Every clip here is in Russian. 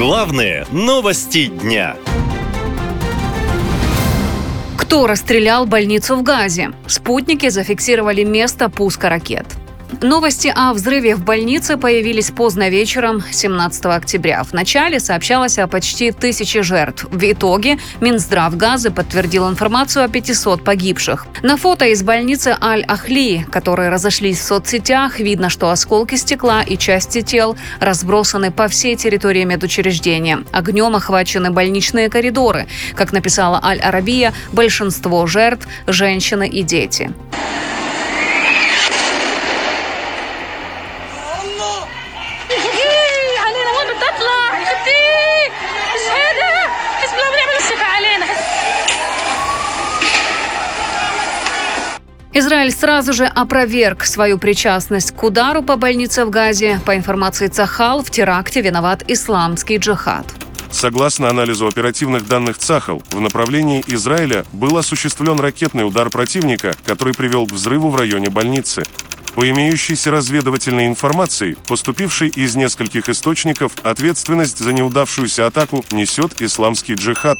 Главные новости дня. Кто расстрелял больницу в Газе? Спутники зафиксировали место пуска ракет. Новости о взрыве в больнице появились поздно вечером 17 октября. Вначале сообщалось о почти тысяче жертв. В итоге Минздрав Газы подтвердил информацию о 500 погибших. На фото из больницы Аль-Ахли, которые разошлись в соцсетях, видно, что осколки стекла и части тел разбросаны по всей территории медучреждения. Огнем охвачены больничные коридоры. Как написала Аль-Арабия, большинство жертв – женщины и дети. علينا وين بتطلع يا ختي مش هذا حزب الله بيعمل الشفا علينا Израиль сразу же опроверг свою причастность к удару по больнице в Газе. По информации Цахал, в теракте виноват исламский джихад. Согласно анализу оперативных данных ЦАХАЛ, в направлении Израиля был осуществлен ракетный удар противника, который привел к взрыву в районе больницы. По имеющейся разведывательной информации, поступившей из нескольких источников, ответственность за неудавшуюся атаку несет исламский джихад.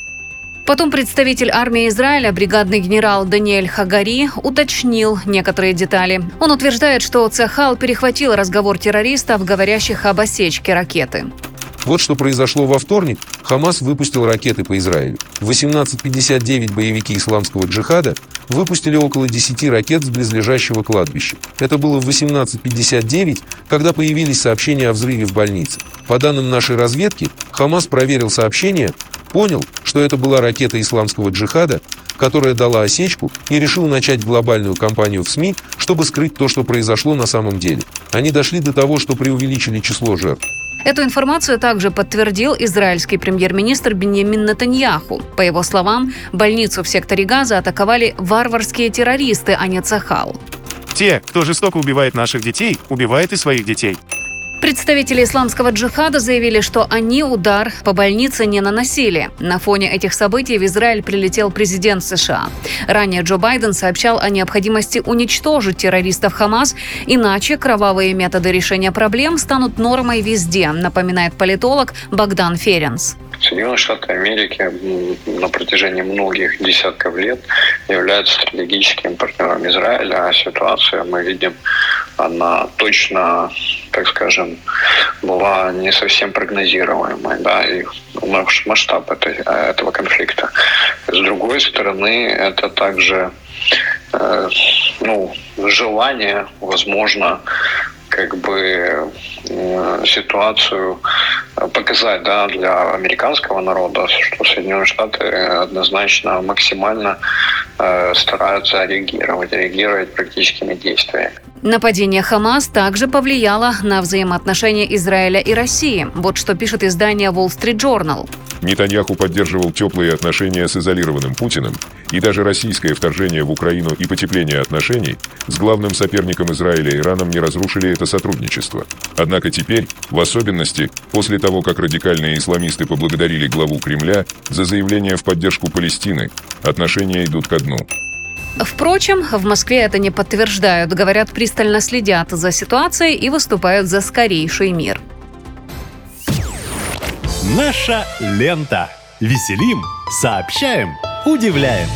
Потом представитель армии Израиля, бригадный генерал Даниэль Хагари, уточнил некоторые детали. Он утверждает, что Цахал перехватил разговор террористов, говорящих об осечке ракеты. Вот что произошло во вторник. Хамас выпустил ракеты по Израилю. В 18.59 боевики исламского джихада выпустили около 10 ракет с близлежащего кладбища. Это было в 18.59, когда появились сообщения о взрыве в больнице. По данным нашей разведки, Хамас проверил сообщения, понял, что это была ракета исламского джихада, которая дала осечку и решил начать глобальную кампанию в СМИ, чтобы скрыть то, что произошло на самом деле. Они дошли до того, что преувеличили число жертв. Эту информацию также подтвердил израильский премьер-министр Беньямин Натаньяху. По его словам, больницу в секторе Газа атаковали варварские террористы, а не Цахал. Те, кто жестоко убивает наших детей, убивают и своих детей. Представители исламского джихада заявили, что они удар по больнице не наносили. На фоне этих событий в Израиль прилетел президент США. Ранее Джо Байден сообщал о необходимости уничтожить террористов Хамас, иначе кровавые методы решения проблем станут нормой везде, напоминает политолог Богдан Ференс. Соединенные Штаты Америки на протяжении многих десятков лет являются стратегическим партнером Израиля, а ситуацию мы видим, она точно, так скажем, была не совсем прогнозируемой, да, и масштаб этого конфликта. С другой стороны, это также э, ну, желание, возможно, как бы э, ситуацию показать да, для американского народа, что Соединенные Штаты э, однозначно максимально э, стараются реагировать, реагировать практическими действиями. Нападение Хамас также повлияло на взаимоотношения Израиля и России. Вот что пишет издание Wall Street Journal. Нетаньяху поддерживал теплые отношения с изолированным Путиным, и даже российское вторжение в Украину и потепление отношений с главным соперником Израиля Ираном не разрушили это сотрудничество. Однако теперь, в особенности, после того, как радикальные исламисты поблагодарили главу Кремля за заявление в поддержку Палестины, отношения идут ко дну. Впрочем, в Москве это не подтверждают. Говорят, пристально следят за ситуацией и выступают за скорейший мир. Наша лента. Веселим, сообщаем, удивляем.